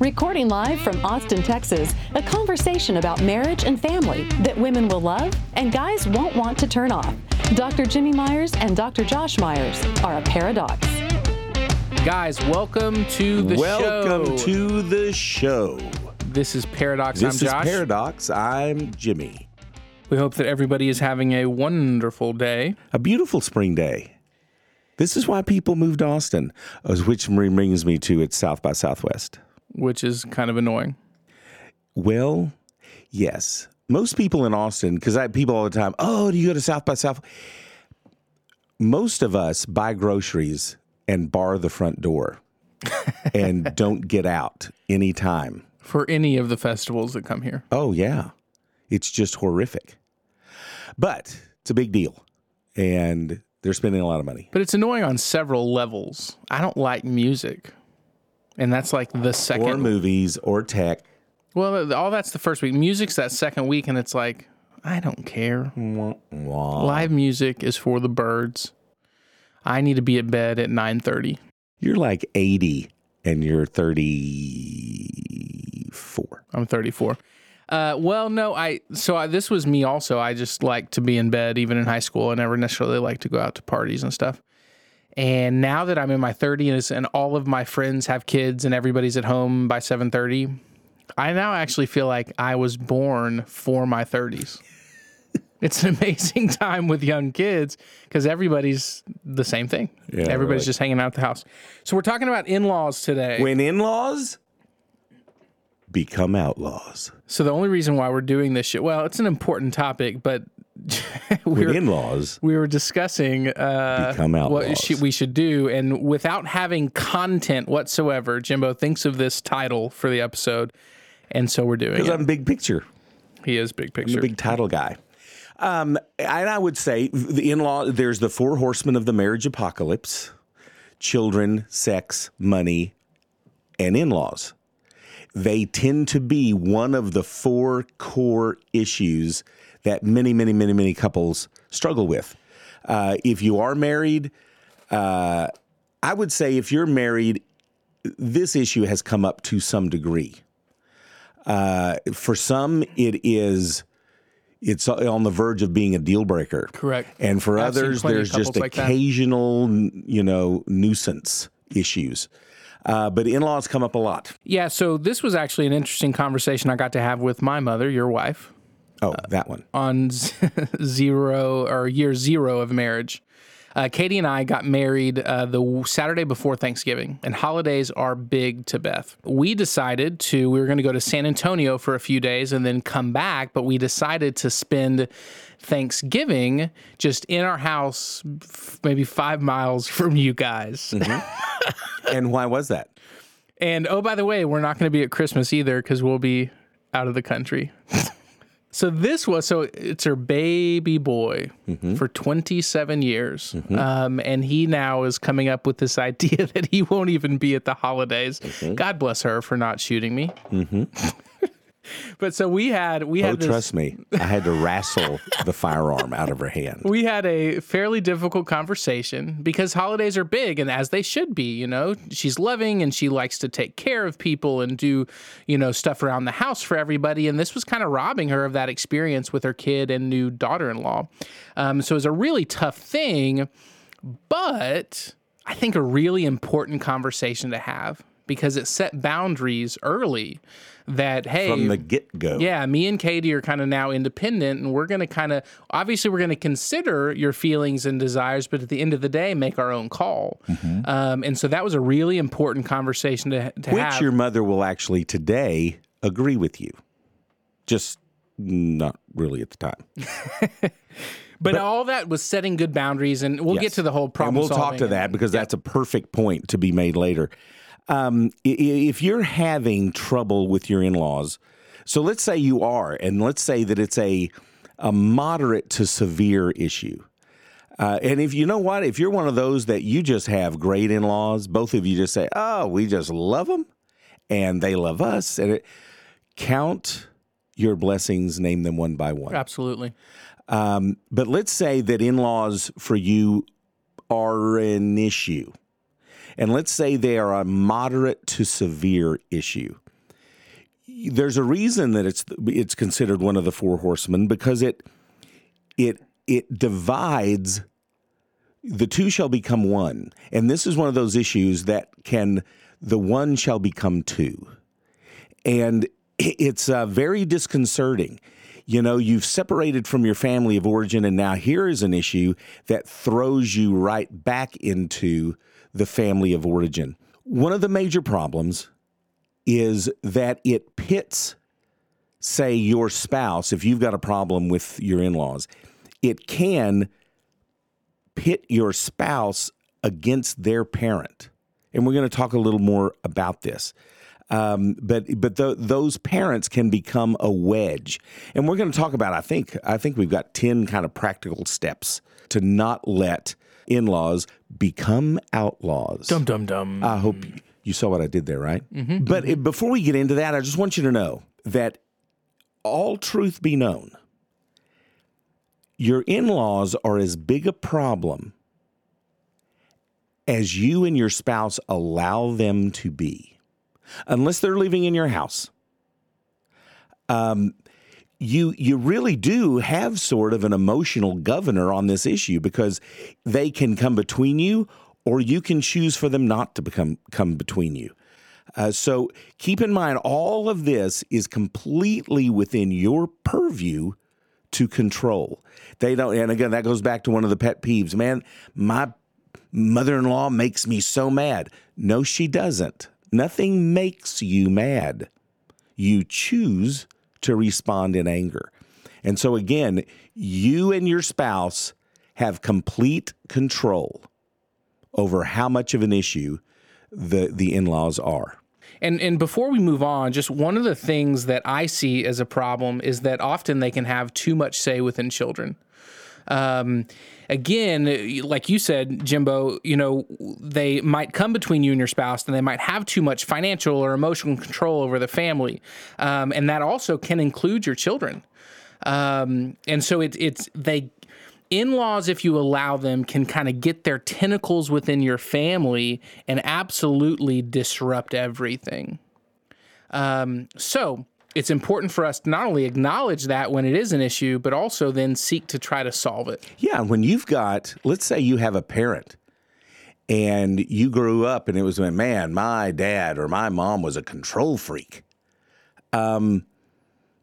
Recording live from Austin, Texas, a conversation about marriage and family that women will love and guys won't want to turn off. Dr. Jimmy Myers and Dr. Josh Myers are a paradox. Guys, welcome to the Welcome show. Welcome to the show. This is Pairadocs. This I'm is Josh. Pairadocs. I'm Jimmy. we hope that everybody is having a wonderful day. A beautiful spring day. This is why people moved to Austin, uh, which brings me to it's South by Southwest. Which is kind of annoying. Well, yes. Most people in Austin, because I people all the time, oh, do you go to South by South? Most of us buy groceries and bar the front door and don't get out anytime. For any of the festivals that come here. Oh, yeah. It's just horrific. But it's a big deal. And they're spending a lot of money. But it's annoying on several levels. I don't like music. And that's like the Or second. movies or tech. well, all that's the first week. Music's that second week, and it's like, I don't care. Wah. Live music is for the birds. I need to be at bed at 9.30. You're like 80 and you're 34. I'm 34. Uh, well, no, I so I, this was me also. I just like to be in bed, even in high school. I never necessarily like to go out to parties and stuff. And now that I'm in my 30s and all of my friends have kids and everybody's at home by 7:30, I now actually feel like I was born for my 30s. it's an amazing time with young kids because everybody's the same thing. Yeah, everybody's really. just hanging out at the house. So we're talking about in-laws today. When in laws become outlaws. So the only reason why we're doing this shit, well, it's an important topic, but we When were, in laws we were discussing uh, what sh- we should do, and without having content whatsoever, Jimbo thinks of this title for the episode, and so we're doing Because. I'm big picture. he is big I'm picture. a big title guy. Um, and I would say the in law, there's the four horsemen of the marriage apocalypse children, sex, money, and in laws. They tend to be one of the four core issues that many, many, many, many couples struggle with. Uh, if you are married, uh, I would say if you're married, this issue has come up to some degree. Uh, for some, it is it's on the verge of being a deal breaker. Correct. And for I've others, there's just couples like that. occasional, you know, nuisance issues. Uh, but in-laws come up a lot. yeah. So this was actually an interesting conversation I got to have with my mother, your wife, Oh, that one. on zero or year zero of marriage. Uh, Katie and I got married uh, the Saturday before Thanksgiving, and holidays are big to Beth. We decided to, we were going to go to San Antonio for a few days and then come back, but we decided to spend Thanksgiving just in our house, f- maybe five miles from you guys. And why was that? And oh, by the way, we're not going to be at Christmas either because we'll be out of the country. so this was so it's her baby boy mm-hmm. for 27 years, mm-hmm. um, and he now is coming up with this idea that he won't even be at the holidays. Mm-hmm. God bless her for not shooting me. But so we had we had Oh, this, trust me, I had to wrestle the firearm out of her hand. we had a fairly difficult conversation because holidays are big and as they should be, you know. She's loving and she likes to take care of people and do, you know, stuff around the house for everybody. And this was kind of robbing her of that experience with her kid and new daughter in law. Um, so it was a really tough thing, but I think a really important conversation to have because it set boundaries early that, hey, From the get-go. yeah, me and Katie are kind of now independent, and we're going to kind of obviously we're going to consider your feelings and desires, but at the end of the day, make our own call. Um, and so that was a really important conversation to, to Which have. your mother will actually today agree with you. Just not really at the time. but, all that was setting good boundaries, and we'll get to the whole problem. And we'll talk to that because that's a perfect point to be made later. Um, if you're having trouble with your in laws, so let's say you are, and let's say that it's a, a moderate to severe issue. Uh, and if you know what, if you're one of those that you just have great in laws, both of you just say, oh, we just love them and they love us. And it, count your blessings, name them one by one. Absolutely. Um, but let's say that in laws for you are an issue. And let's say they are a moderate to severe issue. There's a reason that it's it's considered one of the four horsemen because it it it divides the two shall become one. And this is one of those issues that can the one shall become two. And it's uh, very disconcerting. You know, you've separated from your family of origin, and now here is an issue that throws you right back into the family of origin. One of the major problems is that it pits, say, your spouse, if you've got a problem with your in laws, it can pit your spouse against their parent. And we're going to talk a little more about this. Um, but but tho- those parents can become a wedge, and we're going to talk about. I think I think we've got ten kind of practical steps to not let in-laws become outlaws. Dum dum dum. I hope you saw what I did there, right? But uh, before we get into that, I just want you to know that all truth be known, your in laws are as big a problem as you and your spouse allow them to be, unless they're living in your house. Um, you you really do have sort of an emotional governor on this issue because they can come between you or you can choose for them not to become come between you. Uh, so keep in mind all of this is completely within your purview to control. They don't and again that goes back to one of the pet peeves. Man, my mother-in-law makes me so mad. No she doesn't. Nothing makes you mad. You choose to respond in anger. And so, again, you and your spouse have complete control over how much of an issue the, the in laws are. And and before we move on, just one of the things that I see as a problem is that often they can have too much say within children. Um, again, like you said, Jimbo, you know, they might come between you and your spouse, and they might have too much financial or emotional control over the family, um, and that also can include your children. Um, and so it's it's they in-laws if you allow them can kind of get their tentacles within your family and absolutely disrupt everything um, so it's important for us to not only acknowledge that when it is an issue but also then seek to try to solve it Yeah, when you've got, let's say you have a parent and you grew up and it was when, man, my dad or my mom was a control freak. Um,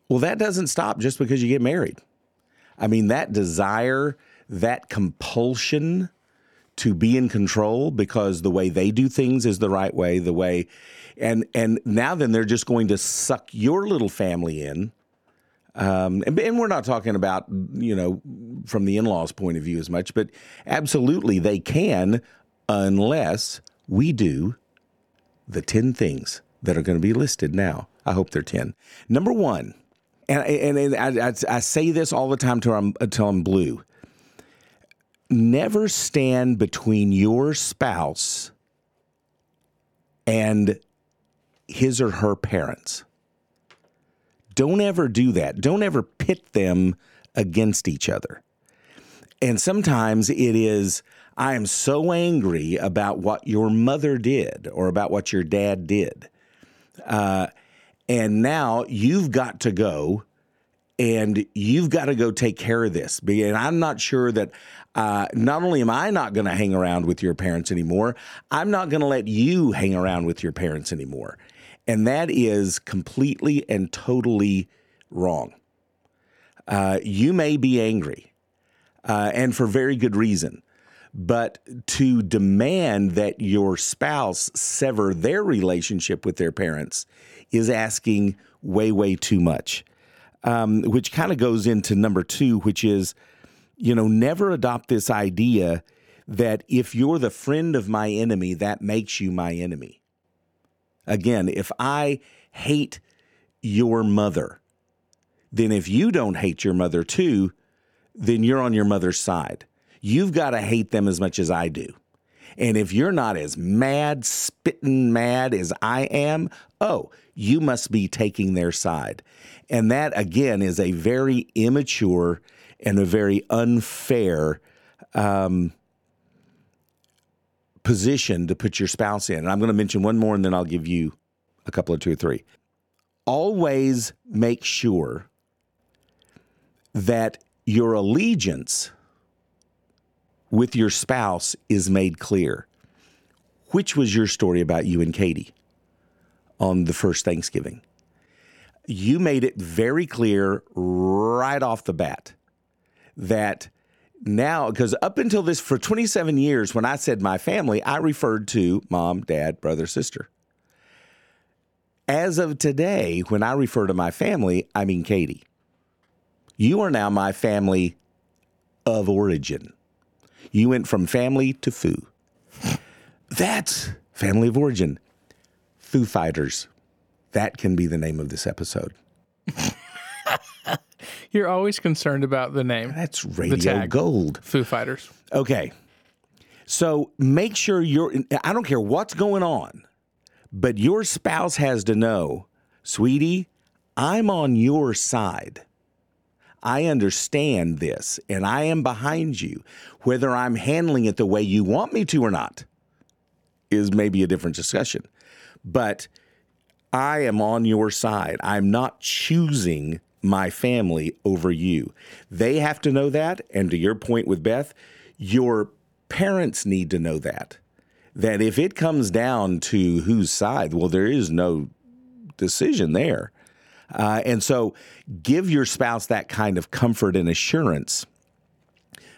well, that doesn't stop just because you get married. I mean, that desire, that compulsion to be in control because the way they do things is the right way, the way, and and now then they're just going to suck your little family in. Um, and, and we're not talking about you know from the in-laws point of view as much, but absolutely they can, unless we do the ten things that are going to be listed now. I hope they're ten. Number one, and and, and I, I, I say this all the time till I'm until I'm blue. Never stand between your spouse and his or her parents. Don't ever do that. Don't ever pit them against each other. And sometimes it is, I am so angry about what your mother did or about what your dad did. Uh, and now you've got to go and you've got to go take care of this. And I'm not sure that uh, not only am I not going to hang around with your parents anymore, I'm not going to let you hang around with your parents anymore. And that is completely and totally wrong. Uh, you may be angry, uh, and for very good reason. But to demand that your spouse sever their relationship with their parents is asking way, way too much. Um, which kind of goes into number two, which is, you know, never adopt this idea that if you're the friend of my enemy, that makes you my enemy. Again, if I hate your mother, then if you don't hate your mother too, then you're on your mother's side. You've got to hate them as much as I do. And if you're not as mad, spitting mad as I am, oh, you must be taking their side. And that, again, is a very immature and a very unfair um, position to put your spouse in. And I'm going to mention one more and then I'll give you a couple of two or three. Always make sure that your allegiance with your spouse is made clear. Which was your story about you and Katie on the first Thanksgiving? You made it very clear right off the bat that now, because up until this, for 27 years, when I said my family, I referred to mom, dad, brother, sister. As of today, when I refer to my family, I mean Katie. You are now my family of origin. You went from family to foo. That's family of origin. Foo Fighters. That can be the name of this episode. You're always concerned about the name. That's radio tag. gold. Foo Fighters. Okay. So make sure you're, I don't care what's going on, but your spouse has to know, sweetie, I'm on your side. I understand this and I am behind you. Whether I'm handling it the way you want me to or not is maybe a different discussion. But I am on your side. I'm not choosing my family over you. They have to know that. And to your point with Beth, your parents need to know that. That if it comes down to whose side, well, there is no decision there. Uh, and so give your spouse that kind of comfort and assurance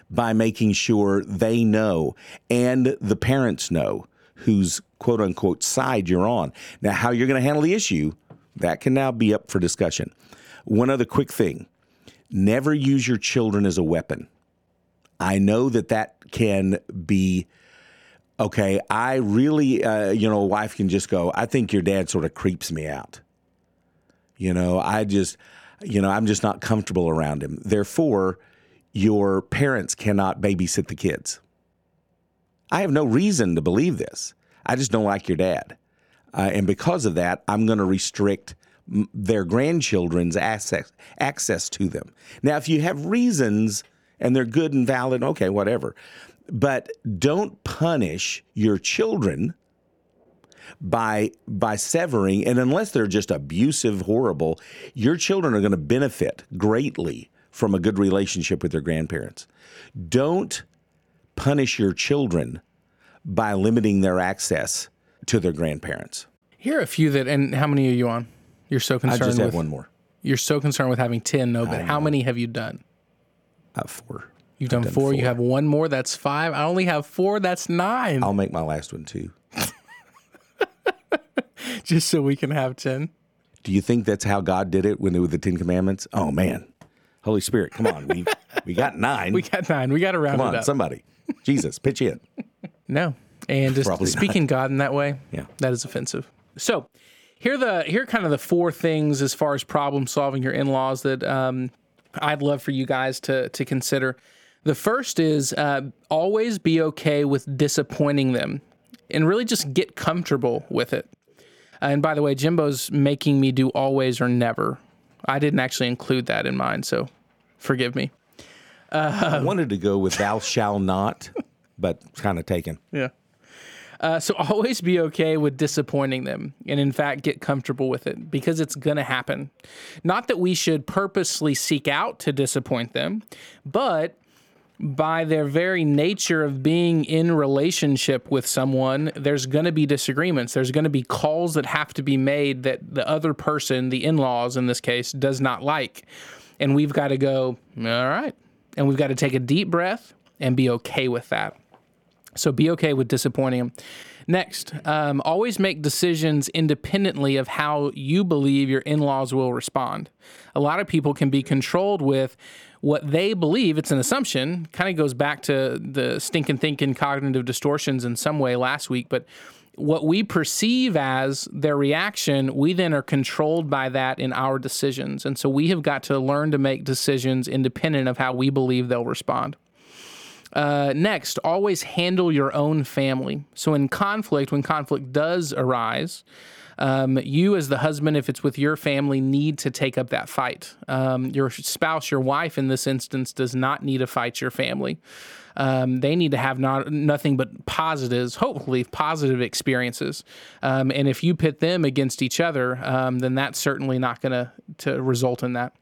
by making sure they know and the parents know whose quote unquote side you're on. Now, how you're going to handle the issue, that can now be up for discussion. One other quick thing never use your children as a weapon. I know that that can be okay. I really, uh, you know, a wife can just go, I think your dad sort of creeps me out. You know, I just, you know, I'm just not comfortable around him. Therefore, your parents cannot babysit the kids. I have no reason to believe this. I just don't like your dad. Uh, and because of that, I'm going to restrict m- their grandchildren's access, access to them. Now, if you have reasons and they're good and valid, okay, whatever. But don't punish your children by by severing and unless they're just abusive horrible your children are going to benefit greatly from a good relationship with their grandparents don't punish your children by limiting their access to their grandparents Here are a few that, and how many are you on? You're so concerned i just with. one more You're so concerned with having ten. No, but how many have you done? uh, four You've done, done four, You have one more. That's five. I only have four. That's nine. i'll make my last one too Just so we can have ten. do you think that's how god did it when it was the ten commandments oh man holy spirit come on we we got nine We got nine. We got to round come on up. somebody jesus pitch in No, and just Probably not. speaking God in that way. Yeah. that is offensive. So here are the here are kind of the four things as far as problem solving your in laws that um, I'd love for you guys to to consider. The first is uh, always be okay with disappointing them, and really just get comfortable with it. And by the way, Jimbo's making me do always or never. I didn't actually include that in mine, so forgive me. I wanted to go with thou shall not, but it's kind of taken. Yeah. Uh, so always be okay with disappointing them, and in fact, get comfortable with it because it's going to happen. Not that we should purposely seek out to disappoint them, but by their very nature of being in relationship with someone, there's going to be disagreements. There's going to be calls that have to be made that the other person, the in laws in this case, does not like. And we've got to go, all right. And we've got to take a deep breath and be okay with that. So be okay with disappointing them. Next, um, always make decisions independently of how you believe your in laws will respond. A lot of people can be controlled with what they believe. It's an assumption, kind of goes back to the stinking thinking cognitive distortions in some way last week, but what we perceive as their reaction, we then are controlled by that in our decisions. And so we have got to learn to make decisions independent of how we believe they'll respond. Uh, next, always handle your own family. So, in conflict, when conflict does arise, um, you, as the husband, if it's with your family, need to take up that fight. Um, your spouse, your wife, in this instance, does not need to fight your family. Um, they need to have not nothing but positives, hopefully positive experiences. Um, and if you pit them against each other, um, then that's certainly not going to to result in that.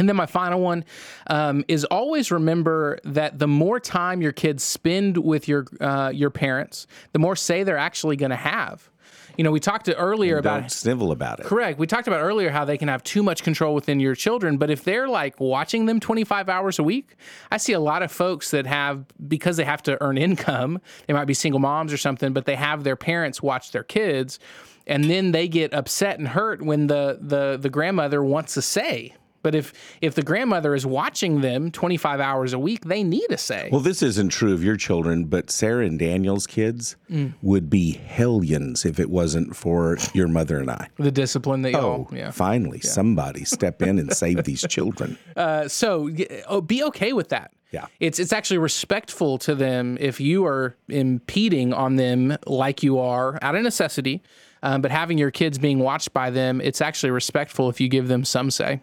And then my final one um, is always remember that the more time your kids spend with your uh, your parents, the more say they're actually going to have. You know, we talked earlier Don't about snivel about it. Correct. We talked about earlier how they can have too much control within your children, but if they're like watching them 25 hours a week, I see a lot of folks that have because they have to earn income, they might be single moms or something, but they have their parents watch their kids and then they get upset and hurt when the the the grandmother wants to say but if if the grandmother is watching them 25 hours a week, they need a say. Well, this isn't true of your children, but Sarah and Daniel's kids Mm. would be hellions if it wasn't for your mother and I. the discipline that Oh, yeah. finally, somebody step in and save these children. Uh, so oh, be okay with that. Yeah. It's it's actually respectful to them if you are impeding on them like you are out of necessity. Um, but having your kids being watched by them, it's actually respectful if you give them some say.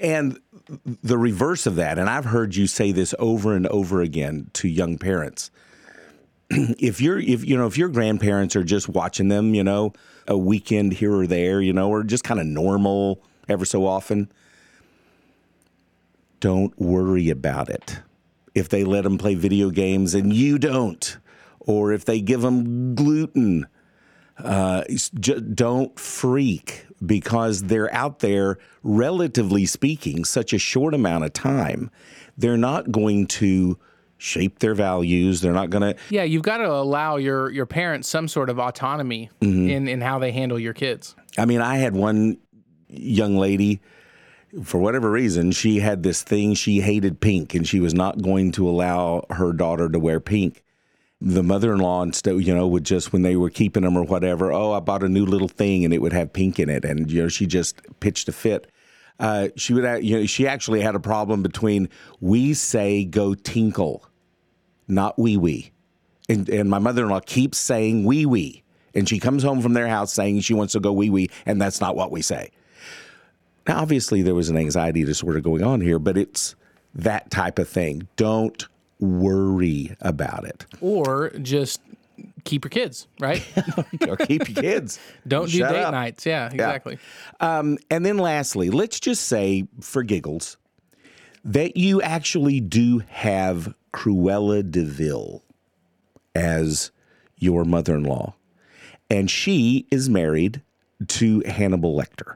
And the reverse of that, and I've heard you say this over and over again to young parents. if you're if you know if your grandparents are just watching them, you know, a weekend here or there, you know, or just kind of normal ever so often, don't worry about it. If they let them play video games and you don't, or if they give them gluten, uh, j- don't freak because they're out there, relatively speaking, such a short amount of time. They're not going to shape their values. They're not going to. Yeah, you've got to allow your your parents some sort of autonomy in in how they handle your kids. I mean, I had one young lady, for whatever reason, she had this thing. She hated pink, and she was not going to allow her daughter to wear pink. The mother-in-law and stuff, you know, would just when they were keeping them or whatever. Oh, I bought a new little thing, and it would have pink in it, and you know, she just pitched a fit. Uh, she would, you know, she actually had a problem between we say go tinkle, not wee wee. And, and my mother in law keeps saying wee wee. And she comes home from their house saying she wants to go wee wee, and that's not what we say. Now, obviously, there was an anxiety disorder going on here, but it's that type of thing. Don't worry about it. Or just keep your kids, right? or keep your kids. Don't do Shut date up. nights. Yeah, exactly. Um, and then lastly, let's just say, for giggles, that you actually do have Cruella de Vil as your mother in law. And she is married to Hannibal Lecter,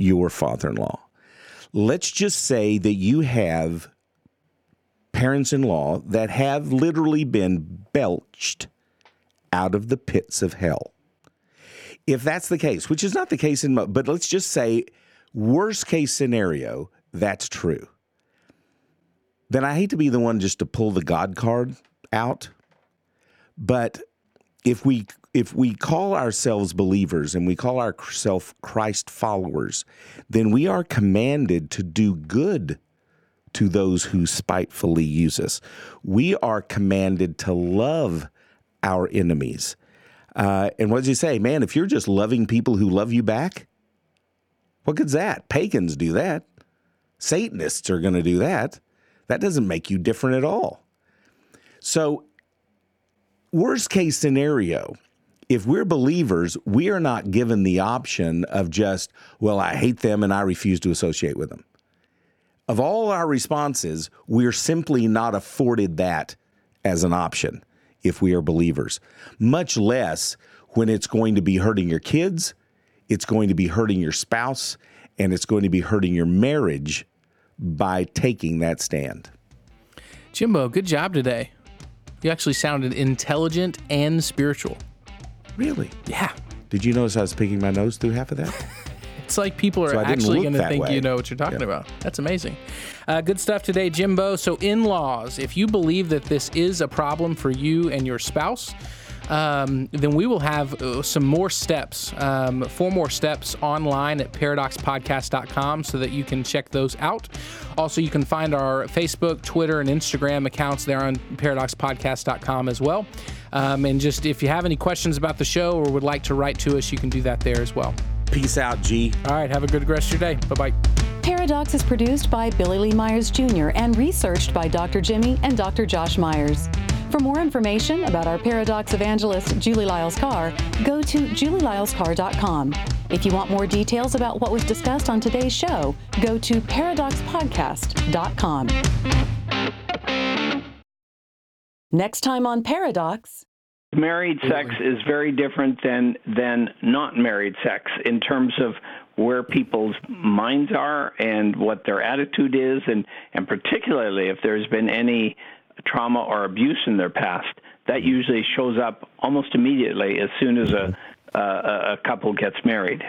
your father in law. Let's just say that you have parents in law that have literally been belched out of the pits of hell if that's the case, which is not the case in, mo- but let's just say, worst case scenario, that's true. Then I hate to be the one just to pull the God card out, but if we if we call ourselves believers and we call ourselves Christ followers, then we are commanded to do good to those who spitefully use us. We are commanded to love our enemies. Uh, and what does he say? Man, if you're just loving people who love you back, what good's that? Pagans do that. Satanists are going to do that. That doesn't make you different at all. So, worst case scenario, if we're believers, we are not given the option of just, well, I hate them and I refuse to associate with them. Of all our responses, we're simply not afforded that as an option if we are believers, much less when it's going to be hurting your kids, it's going to be hurting your spouse, and it's going to be hurting your marriage by taking that stand. Jimbo, good job today. You actually sounded intelligent and spiritual. Really? Yeah. Did you notice I was picking my nose through half of that? It's like people are So actually going to think way. you know what you're talking about. That's amazing. Uh, good stuff today, Jimbo. So, in laws, if you believe that this is a problem for you and your spouse, um, then we will have uh, some more steps, um, four more steps online at paradoxpodcast.com so that you can check those out. Also, you can find our Facebook, Twitter, and Instagram accounts there on paradoxpodcast.com as well. Um, and just if you have any questions about the show or would like to write to us, you can do that there as well. Peace out, G. All right, have a good rest of your day. Bye bye. Pairadocs is produced by Billy Lee Myers Jr. and researched by Dr. Jimmy and Dr. Josh Myers. For more information about our Pairadocs evangelist, Julie Lyles Carr, go to julielylescarr.com. If you want more details about what was discussed on today's show, go to paradoxpodcast.com. Next time on Pairadocs. Married sex is very different than than not married sex in terms of where people's minds are and what their attitude is and and particularly if there's been any trauma or abuse in their past that usually shows up almost immediately as soon as a a, a couple gets married.